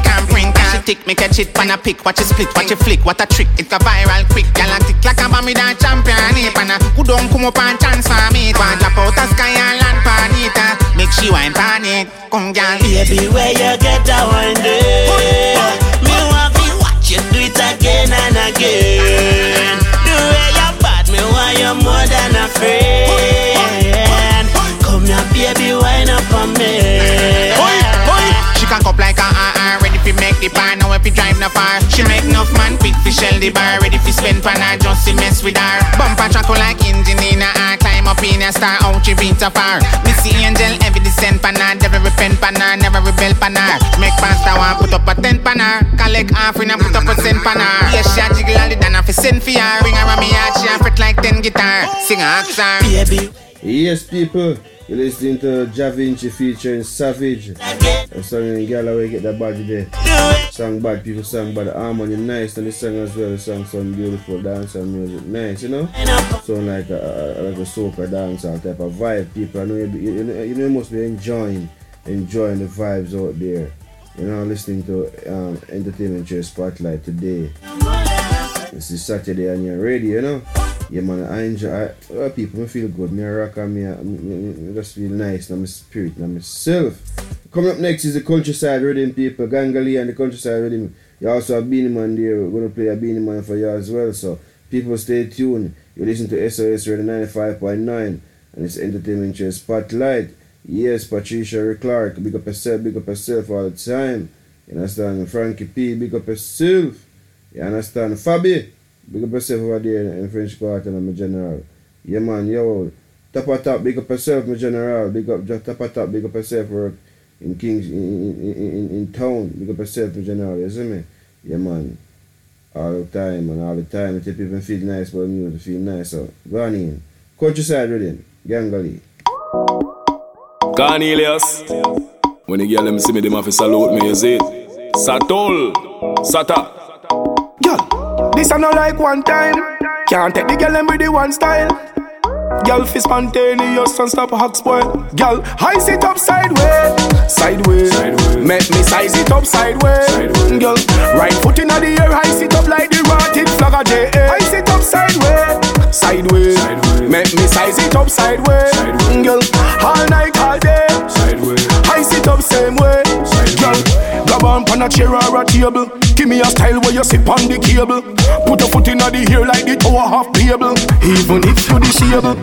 tick, me catch it pan a pick. Watch it split, watch it flick. What a trick, it go viral quick. Gyal a tick like a bomb with a champion. It pan a who don't come up and chance for me. One drop out the sky and land pan it. uh. Make she wine pan it. Come gyal. Baby, where you get that one day? Me want me watch you do it again and again. The way you bad, me want you more than a friend. Come here, baby, wind up on me the bar, now if you drive no far. She make enough man quick fi shell the bar, ready fi spend pan her, just to mess with her. Bumper chuckle like engineer, I ah, climb up in a star, out she beat a far. Missy angel, every descent pan her, never repent pan her, never rebel pan her. Make pastor one put up a ten pan her, collect offering and put up a cent pan her. Yeah, she a jiggle all the dana fi send fi her. Bring her a me heart, she a fret like ten guitar. Sing a axe Baby. Yes, people you're listening to Jahvinci featuring Savage. A song in Galloway, get that body there. Song bad, people song bad. Harmony nice, and the song as well. The song sound beautiful, dance and music nice, you know? Sound like a, like a soca dance type of vibe. People, I know you, you, you, know, you know you must be enjoying, enjoying the vibes out there. You know, listening to um, Entertainment Trail Spotlight today. This is Saturday on your radio, you know. Yeah, man, I enjoy. I, well, people, me feel good. Me a rock and me, uh, I, me, me, me just feel nice in my spirit, in myself. Coming up next is the countryside rhythm, people. Gangali and the countryside rhythm. You also have Beenie Man there. We're gonna play a Beenie Man for you as well. So people, stay tuned. You listen to SOS Radio 95.9 and it's Entertainment Trail Spotlight. Yes, Patricia Clark, big up yourself, big up yourself all the time. You understand? Frankie P, big up yourself. You understand? Fabi, big up yourself over there in, French Quarter, my general. Yeah, man, yo. Top of top, big up yourself, my general. Big up, just top of top, big up yourself work in Kings, in, in, in, in, town. Big up yourself, my general. You see me? Yeah, man. All the time, and all the time. If people feel nice about music, feel nice. So, go on in. Countryside rhythm, Gangali. Cornelius. When the girl them see me, them have to salute me, you see it? Satol, Sata. This I not like one time. Can't take the girl and with the one style. Girl fi spontaneous and stop hog spoil. Girl, I sit up sideways, sideways. sideways. Make me size it up sideways. Girl, right foot in the air, I sit up like the rotted flag of JA. I sit up sideways, sideways. sideways. Make me size it up sideways. Girl, all night, all day. Sideways. I sit up same way. Girl, grab on pan a chair or a table. Give me a style where you sit on the cable. Put your foot in the air like the tower half table. Even if you disable.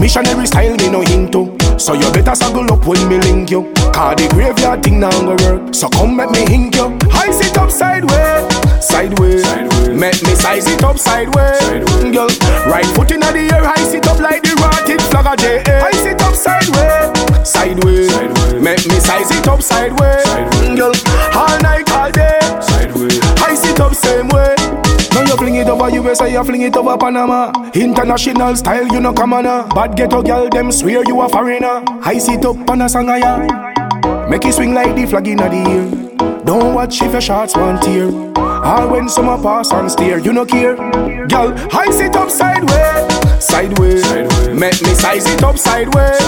Missionary style me no into. So you better saggle up when me link you. Cause the graveyard thing now go work. So come make me hink you. I sit up sideways, sideways. sideways. Make me size it up sideways. Girl, right foot in the air, I sit up like the rotted flag of JA. I sit up sideways, sideways. Make me size it up sideways. Girl, all night, all day. I sit up same way. Now you fling it over USA, you fling it over Panama. International style, you know come on. uh. Bad ghetto girl, them swear you a foreigner. I sit up on a sangaya. Make it swing like the flag in the air. Don't watch if your shots want tear. Or when summer pass and stare, you no care. Girl, I sit up sideways, sideways. Make me size it up sideways.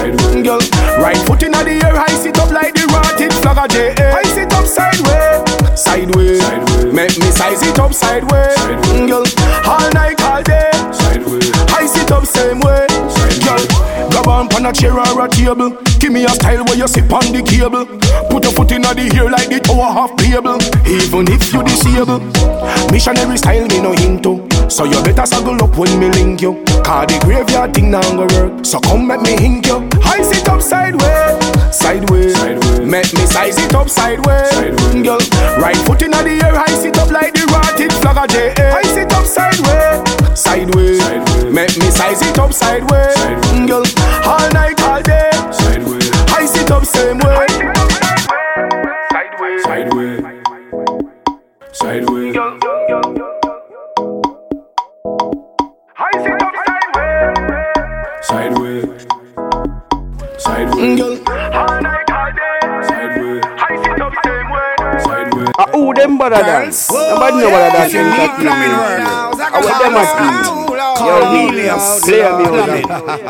Girl, right foot in the air, I sit up like the rotted flag of JA. I sit up sideways, sideways. Make me size it up sideways. Girl, all night, all day. I sit up same way. Girl, grab on pan a chair or a table. Give me a style where you sit on the cable. Put your foot in the air like the tower half table. Even if you disable. Missionary style me no into. So you better saggle up when me link you. Cause the graveyard thing now go work. So come make me hink you. I sit up sideways, sideways. sideways. Make me size it up sideways. Girl, right foot in the air, I sit up like the rotted flag of JA. I sit up sideways, sideways. Make me size it up sideways. Girl, all night, all day. I sit up same way. Sideways. Sideways. Sideways. Sideways. Girl, Ah, who them better than? Nobody know better than entertainment. I want them a team. Yo, Williams, play a music.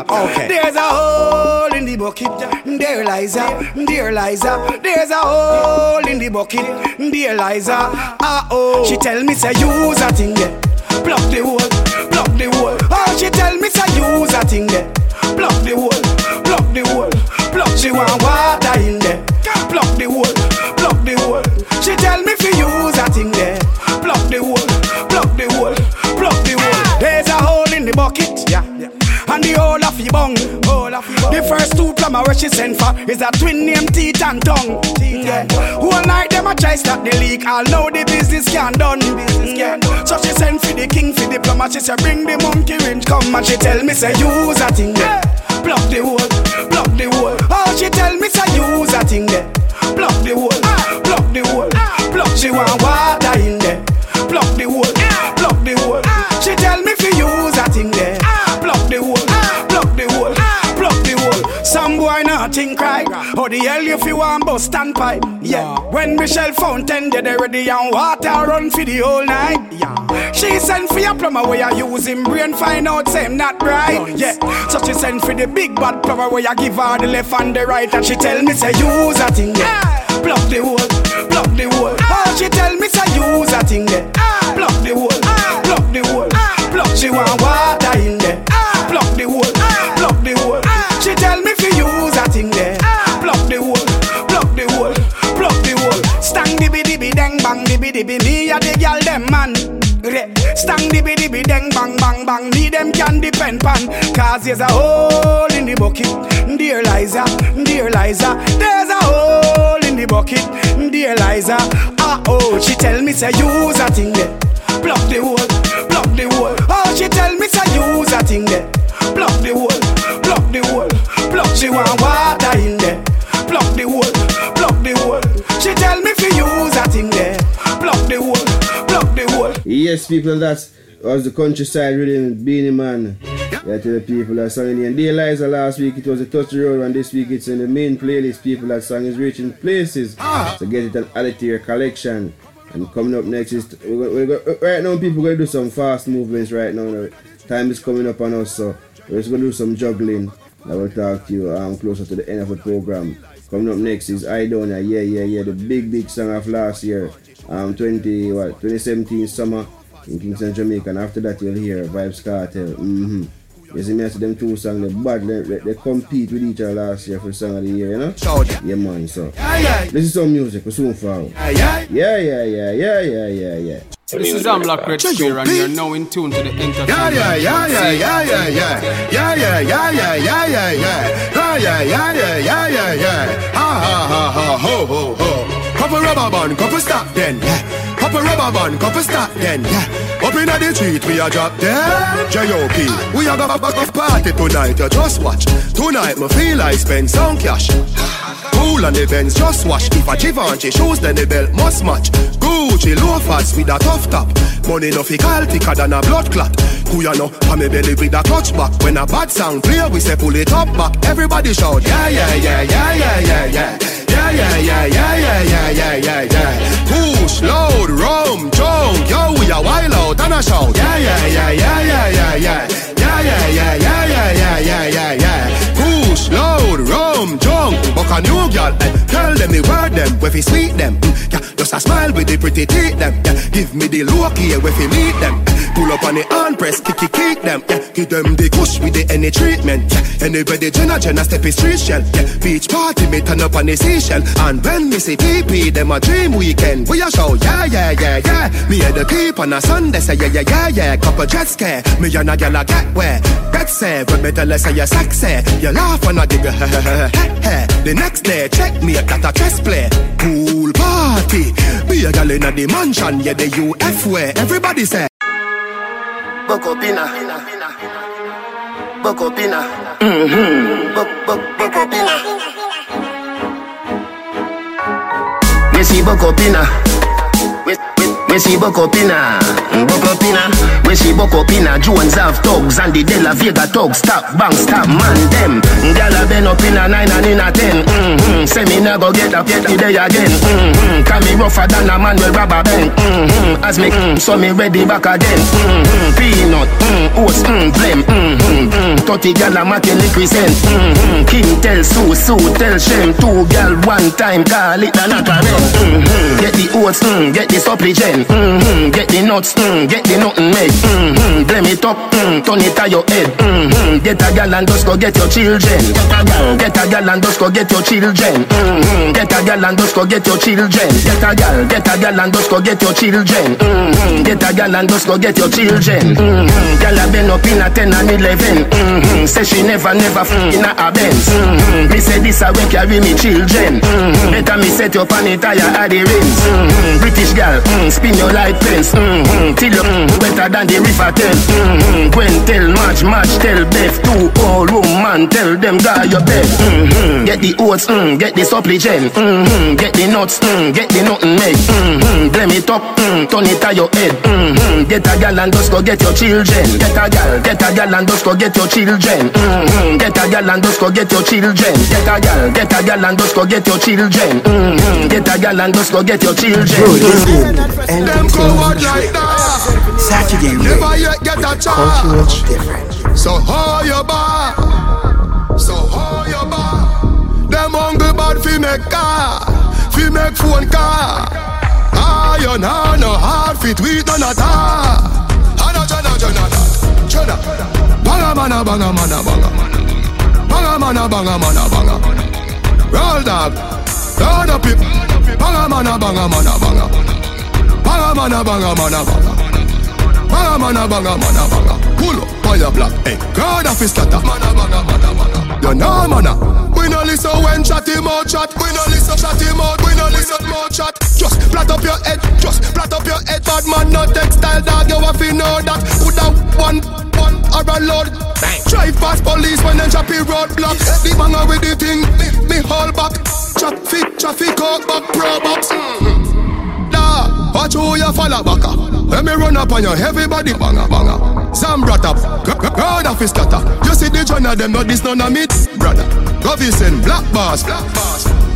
Okay. There's a hole in the bucket, there Liza, dear Liza. There's a hole in the bucket, dear Liza. Ah oh, she tell me say use a thing there, plug the hole, plug the hole. Oh, she tell me say use a thing there, plug the hole, block the hole, Block She want water in there, Block the hole, block the hole. She tell me fi use a thing there, Block the hole, block the hole, block the hole. There's a hole in the bucket, yeah, and the hole of the bung. The first two plumber where she send for is a twin name teeth and tongue. Yeah. Whole night them a try stop the leak. I know the business can done. Yeah. So she send for the king for the plumber. She say bring the monkey wrench come and she tell me say use a thing there. The hell you fi want bust and pipe? Yeah. When Michelle Fountain dead ready and water run for the whole night. Yeah. She send for your plumber where you use him brain find out same not right. Yeah. So she send for the big bad plumber where you give her the left and the right and she tell me say use a thing there. Block the hole, block the hole. Oh, ah. she tell me say use a thing there. Ah. Block the hole, ah. block the hole. Block she want water dibby dibby me a the gyal dem man. Stang dibby dibby dang bang bang bang me them can depend pan. Cause there's a hole in the bucket. Dear Liza, dear Liza, there's a hole in the bucket. Dear Liza, ah oh, she tell me say use a thing there. Block the hole, block the hole. Oh, she tell me say use a thing there. Block the hole, block the hole. Block she want water in there. Block the hole, block the hole. She tell me fi use a thing there. Yes, people, that was the countryside rhythm, Beenie Man. Yeah, to the people that sang in the Eliza last week it was a touch road and this week it's in the main playlist. People that song is reaching places. So get it to your collection. And coming up next is we're we're right now people gonna do some fast movements right now. Time is coming up on us, so we're just gonna do some juggling. I will talk to you um, closer to the end of the program. Coming up next is I Don't yeah, yeah, yeah, the big, big song of last year, um, 20, what, 2017 summer in Kingston, Jamaica. And after that, you'll hear Vybz Kartel. Mm-hmm. You see me, I see them two songs, they bad, they, they, they compete with each other last year for song of the year, you know? Yeah, man, so. This is some music, we're soon forward. Yeah, yeah, yeah, yeah, yeah, yeah, yeah. This is Amlock Red Square and you're now in tune to the entertainment. Yeah, yeah, yeah, yeah, yeah, yeah, yeah. Yeah, yeah, yeah, yeah, yeah, yeah, yeah. Yeah, yeah, yeah, yeah, yeah, yeah, yeah. Ha, ha, ha, ha, ho, ho, ho. Couple rubber band, couple stop then, yeah. Couple rubber band, couple stop then, yeah. Up in the street, we a drop dead. J.O.P. We a go back off party tonight, you just watch. Tonight, me feel I spend some cash. Cool on the Benz, just wash. If a Givenchy shoes, then the belt must match. Gucci loafers with a tough top. Money no fi call thicker than a blood clot. Who ya know? Pa me belly with a clutch back. When a bad sound clear, we say pull it up back. Everybody shout, yeah, yeah, yeah, yeah, yeah, yeah, yeah. Yeah, yeah, yeah, yeah, yeah, yeah, yeah, yeah, yeah. Push, load, rum, junk. Yo, we a wild out and a shout. Yeah, yeah, yeah, yeah, yeah, yeah, yeah. Yeah, yeah, yeah, yeah, yeah, yeah, yeah, yeah, yeah. Push, load, rum, junk. Buck a new girl, eh. Tell them the word them, where fi sweet them. Mm, yeah, just a smile with the pretty teeth them. Yeah, give me the look here, where fi meet them. Eh, Pull up on the hand press, kick kick them. Yeah, give them the kush with the any treatment. Yeah, anybody Jenna Jenna step is street shell. Yeah, beach party me turn up on the seashell. And when me see PP, them a dream weekend. We a show, yeah yeah yeah yeah. Me and the peep on a Sunday say yeah yeah yeah yeah. Couple jet scare, me and a gyal a get where. Bet say, when me tell her say you sexy, you laugh and I <laughs> giggle. The next day, check me at that a chess play. Pool party, be a gal in a the mansion, yeah the UF where everybody say. Bocopina. Bocopina. Mm-hmm. Bocopina. We see Bocopina. We, we, we see Bocopina. Bocopina. We see Bocopina. Jones have thugs and the De La Vega thugs. Stop, bang, stop, man, them. Gala been up in a nine and in a ten. Mm-hmm. Say me nah go get up, get the day again. Mm-hmm. Can me rougher than a man with rubber band. Mm-hmm. As me, mm, so me ready back again. Mm-hmm. Peanut, mm, oats, mm, blem. Mm-hmm. Mm, 30 gal a making the crescent. Mm-hmm. King tell Sue, Sue tell Shem. Two gal one time, call it a not a. Mm-hmm. Get the oats, mm, get the supplicant. Children. Mm-hmm. Get the nuts, mm, get the nothing made. Mm-hmm. Blame it up, mm, turn it to your head. Mm-hmm. Get a gal and just go get your children. Get a gal, get a gal and just go get your children. Mm-hmm. Get a gal and just go get your children. Get a gal, get a gal and just go get your children. Mm-hmm. Get a gal and just go get your children. Mm-hmm. Gal a been up in a 10 and 11. Mm-hmm. Say she never, never f- in a Benz. Mm-hmm. Me say this I will carry me children. Mm-hmm. Better me set up on it tire at the rims. Mm-hmm. British gal, mm, spin your light fence. Mm-hmm. Till you mm, wetter than the river tell. Mm-hmm. Gwen tell match, match tell Beth. Two old woman tell them guy your bed. Mm-hmm. Get the oats, mm, get the supplicant. Mm-hmm. Get the nuts, mm, get the nothing make. Mm-hmm. Blame it up, mm, turn it to your head. Mm-hmm. Get a gal and just go get your children. Get a gal, get a gal and just go get your children. Mm-hmm. Get a gal and just go get your children. Get a gal, get a gal and just go get your children. Mm-hmm. Get a gal and just go get your children. Them coward like that. Saturday Never yet get a chance. So how you bar? So how you bar? Them hungry bad fi make car, fi make phone car. Iron hand no hard fit with none at all. Ana jana jana jana. Banga mana banga mana banga. Banga mana banga mana banga. Roll dog. Turn up it. Banga mana banga mana banga. Banga mana banga mana banga. Banga mana banga mana banga. Pull up on your block. Hey, God of his scatter. Mana banga mana banga. You know mana. We no listen when chat him out chat. We no listen chat him out. We no listen more chat. Just flat up your head. Just flat up your head. Bad man no textile dog. You have to know that. Put down one one or a load. Drive past police when them choppy roadblock. The banger with the thing. Me, me hold back. Traffic, traffic out back pro box. Da, watch who you follow back Let me run up on you, everybody banga banga Zambrat up, G- g- God of his scatter You see the joint of them, not this none of me Brother, Govison, Black Bass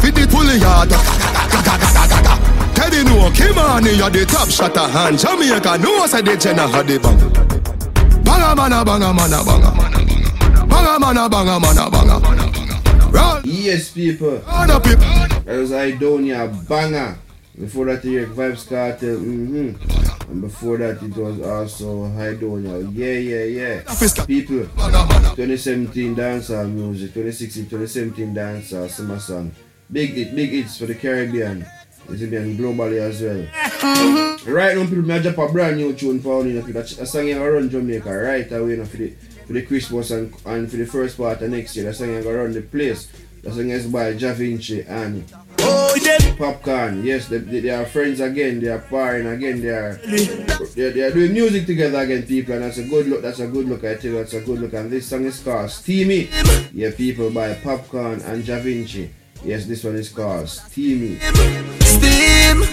Fit it fully hard. Teddy no, Kimani, you're the top shotter. And Jamaica, no, say the Jenna had the bang. Banga mana, banga mana, banga Banga mana, banga mana, banga Yes, people. Up. That was Idonia Banger. Before that, you hear Vybz Kartel. Mm-hmm. And before that, it was also Idonia. Yeah, yeah, yeah. People, 2017 dancer music, 2016, 2017 dancer summer song. Big hit, big hits for the Caribbean. It's been globally as well. Right now, people, I drop a brand new tune for you. know, That that song you run Jamaica right away you know, for the for the Christmas and, and for the first part of next year. That song you gonna run the place. That song is by Jahvinci and oh, Popcaan. Yes, they, they, they are friends again. They are partying again. They are they, they are doing music together again, people. And that's a good look. That's a good look. I tell you, that's a good look. And this song is called Steamy. Yeah, people by Popcaan and Jahvinci. Yes, this one is called Steamy. Steam,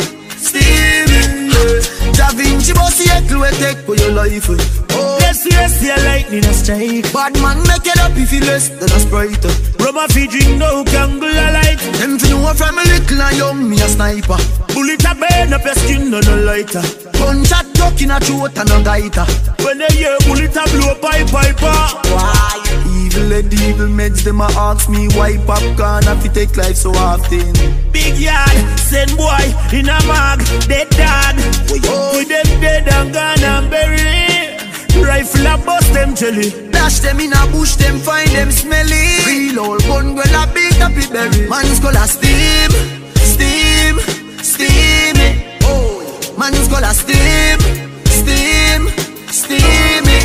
steam. Da Vinci boss yet we take for your life. Eh. Oh. Yes, yes, yeah, lightning a strike. Bad man make it up if you less than a sprite. Eh. Rubber fi drink no candle a light. Them fi know from a little and young me a sniper. Bullet a burn up your skin no no lighter. Punch a duck in a throat and a gaiter. When they hear bullet a blow pipe piper. Ah. Why? Evil and evil meds them a ask me why Popcaan have to take life so often. Big yard, send boy in a mag, dead dog. With them dead and gone and buried. Rifle a bust them jelly. Dash them in a bush, them find them smelly. Real old gun girl a beat up it berry. Man's call a steam, steam, steam it. Oh, man's call a steam, steam, steam it.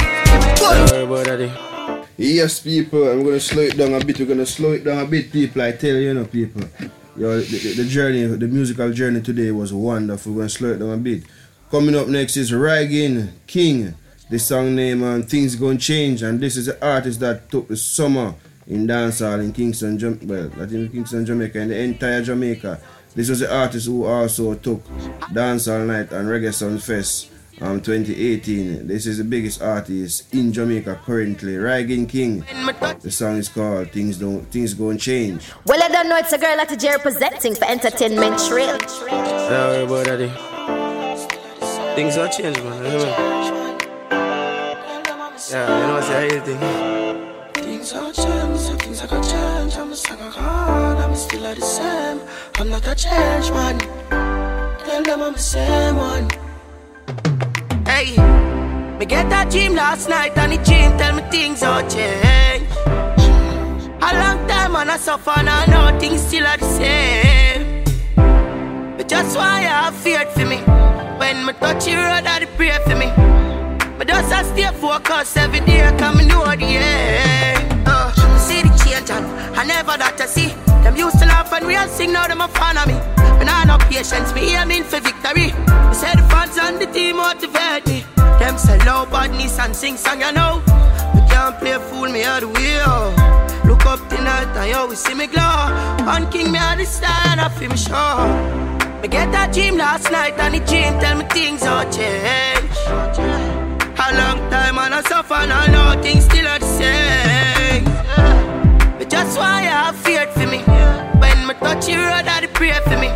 Gun. Yes, people, I'm gonna slow it down a bit. We're gonna slow it down a bit, people. I tell you, you know, people. Yo, the, the, journey, the musical journey today was wonderful. We're gonna slow it down a bit. Coming up next is Rygin King. The song name and Things Gonna Change. And this is the artist that took the summer in dancehall in Kingston, Jam- well, not in Kingston, Jamaica, in the entire Jamaica. This was the artist who also took Dancehall Night and Reggae Sumfest um, 2018. This is the biggest artist in Jamaica currently, Rygin King. The song is called Things Don't Things Gonna Change. Well, I don't know, it's a girl that Jerry presenting for Entertainment Trail. Don't worry about that. Things don't change, man. You know? Yeah, you know what's the real thing? Things are change, so things are gonna change. I'm a sucker hard, I'm still the same. I'm not a change man. Tell them I'm the same one. Hey, me get that dream last night and the dream tell me things all change. A long time and I suffer and I know things still are the same. But just why I feared for me. When me touch your road, I pray for me. But just I stay focused every day, come know the end. Uh, see the change and I never that to see. Them used to laugh and real sing, now them a fan of me. No patience, me aiming for victory. They say the fans and the team motivate me. Them say low badness and sing song, you know. We can't play fool me out the way. Look up tonight and you will see me glow. On King me at the star and I feel me sure. Me get that dream last night and the dream tell me things all change. A long time and I suffer and I know things still are the same. But just why I feared for me. When me touch your road, I pray for me.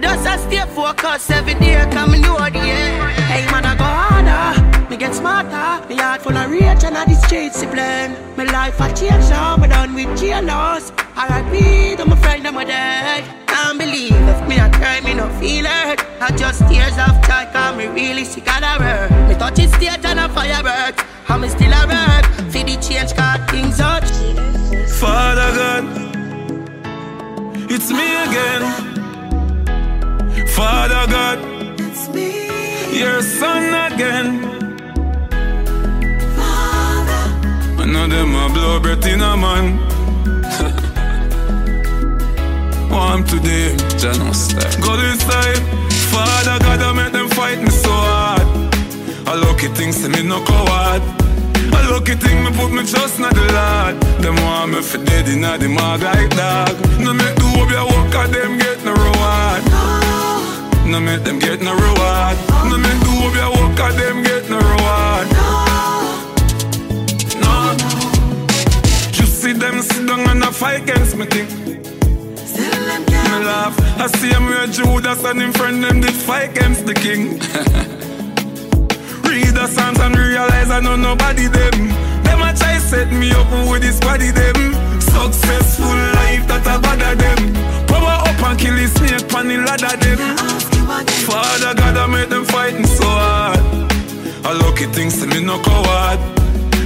Just I stay focused every day, come know the end. Hey man, I go harder, me get smarter. Me heart full of rage and I the streets blame. My life I change now, me done with jailhouse. R.I.P. to my friend and my dad. Can't believe if me a cry, me no feel hurt. I just tears of joy, cause me really sick of the work. Me touch it stage and a firework. And me still a work. For the change, cause things out. Father God, it's me again. Father God, it's me. Your son again. Father. I know them a blow breath in a man. Warm today, Jano style. Go this side. Father God, I make them fight me so hard. I lucky things to me no coward. A lucky thing me put me trust in the Lord. Them want me for dead in the mag like dog. No make do up your work and them get no reward. No make them get no reward. No make do up your work and them get no reward. No. no. Just see them sit down and a fight against me thing. Me laugh. I see him where Judas and him friend them did fight against the king. <laughs> Read the Psalms and realize I know nobody them. Them a try set me up with this body them. Successful life that a bother them. Power and kill his snake on the ladder them. Father God I make them fighting so hard. A lucky things to me no coward.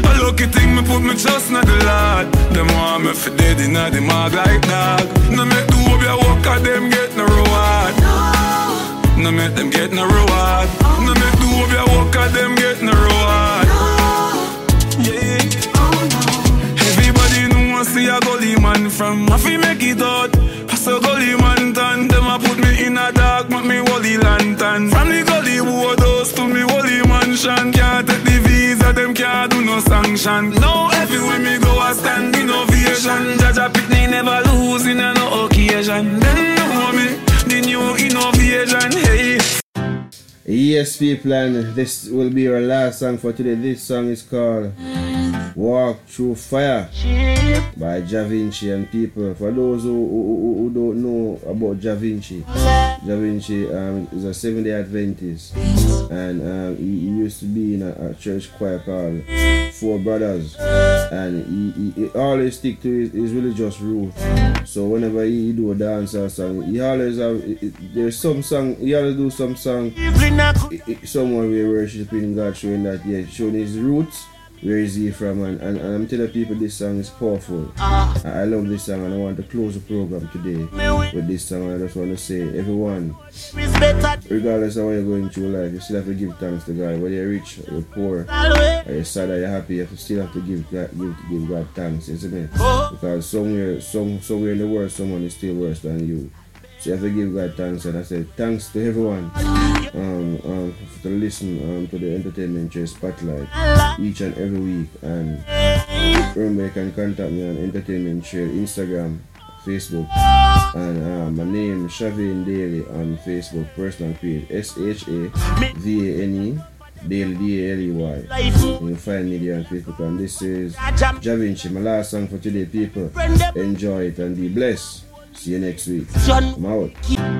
A lucky thing me put me trust in the Lord. Them want me for dead in the mag like dog. No make do up your work and them get no reward. No make them get no reward. No make do up your work and them get no reward. Yeah. Everybody know I see a gully man from I fi make it out. Saw gully man. Them a put me in a dark, make me wally lantern. From the gully house to me wally mansion. Can't take the visa, them can't do no sanction. Now everywhere me go, I stand innovation. Jaja Pitney never lose in no occasion. Them know me, the new innovation. Hey. Yes, people, and this will be our last song for today. This song is called Walk Through Fire by Jahvinci and people. For those who, who, who don't know about Jahvinci, Ja Vinci um, is a Seventh day Adventist and um, he, he used to be in a, a church choir called Four Brothers and he, he, he always stick to his, his religious roots. So whenever he, do a dance or song, he always have, there's some song, he always do some song somewhere we're worshiping God, showing that, yeah, showing his roots, where is he from, and, and, and I'm telling people this song is powerful. I, I love this song, and I want to close the program today with this song. I just want to say, everyone, regardless of what you're going through life, you still have to give thanks to God. Whether you're rich or you're poor, or you're sad or you're happy, you still have to give God, give, give God thanks, isn't it? Because somewhere, some, somewhere in the world, someone is still worse than you. So you have to give God thanks, and I said, thanks to everyone um, um, to listen um, to the Entertainment Trail Spotlight each and every week. And remember, you can contact me on Entertainment Trail Instagram, Facebook, and um, my name Shavane Daley on Facebook, personal page S H A V A N E. Daily D A L E Y. You find me there on Facebook, and this is Jahvinci, my last song for today, people. Enjoy it and be blessed. See you next week. I'm out.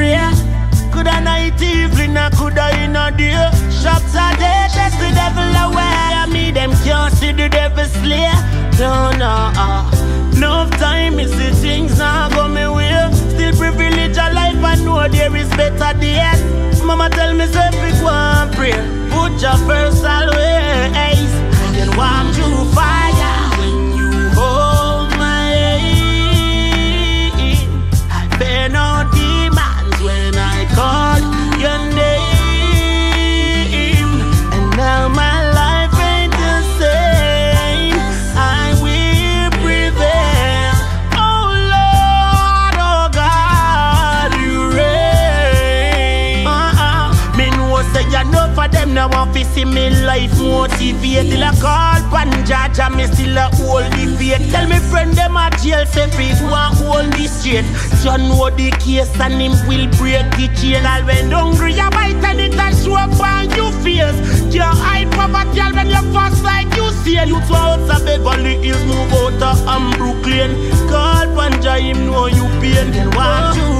Pray. Coulda night evening, I coulda in a day. Shots are dead, that's the devil away. Me them can't see the devil slay. No, no, uh. Enough time, me see things now go me way. Still privilege a life, I know there is better days. Mama tell me say pick one pray. Put your first always. And then walk through see me life motivate. Till I call pan Jaja, me still a hold the faith. Tell me friend them a jail say free one hold me straight. You know the case and him will break the chain. All when hungry you bite and it a show up on you face. Can't hide poverty all when you fast like you see. You two out of Beverly Hills move out of Brooklyn. Call Panja him know you pain. Then want you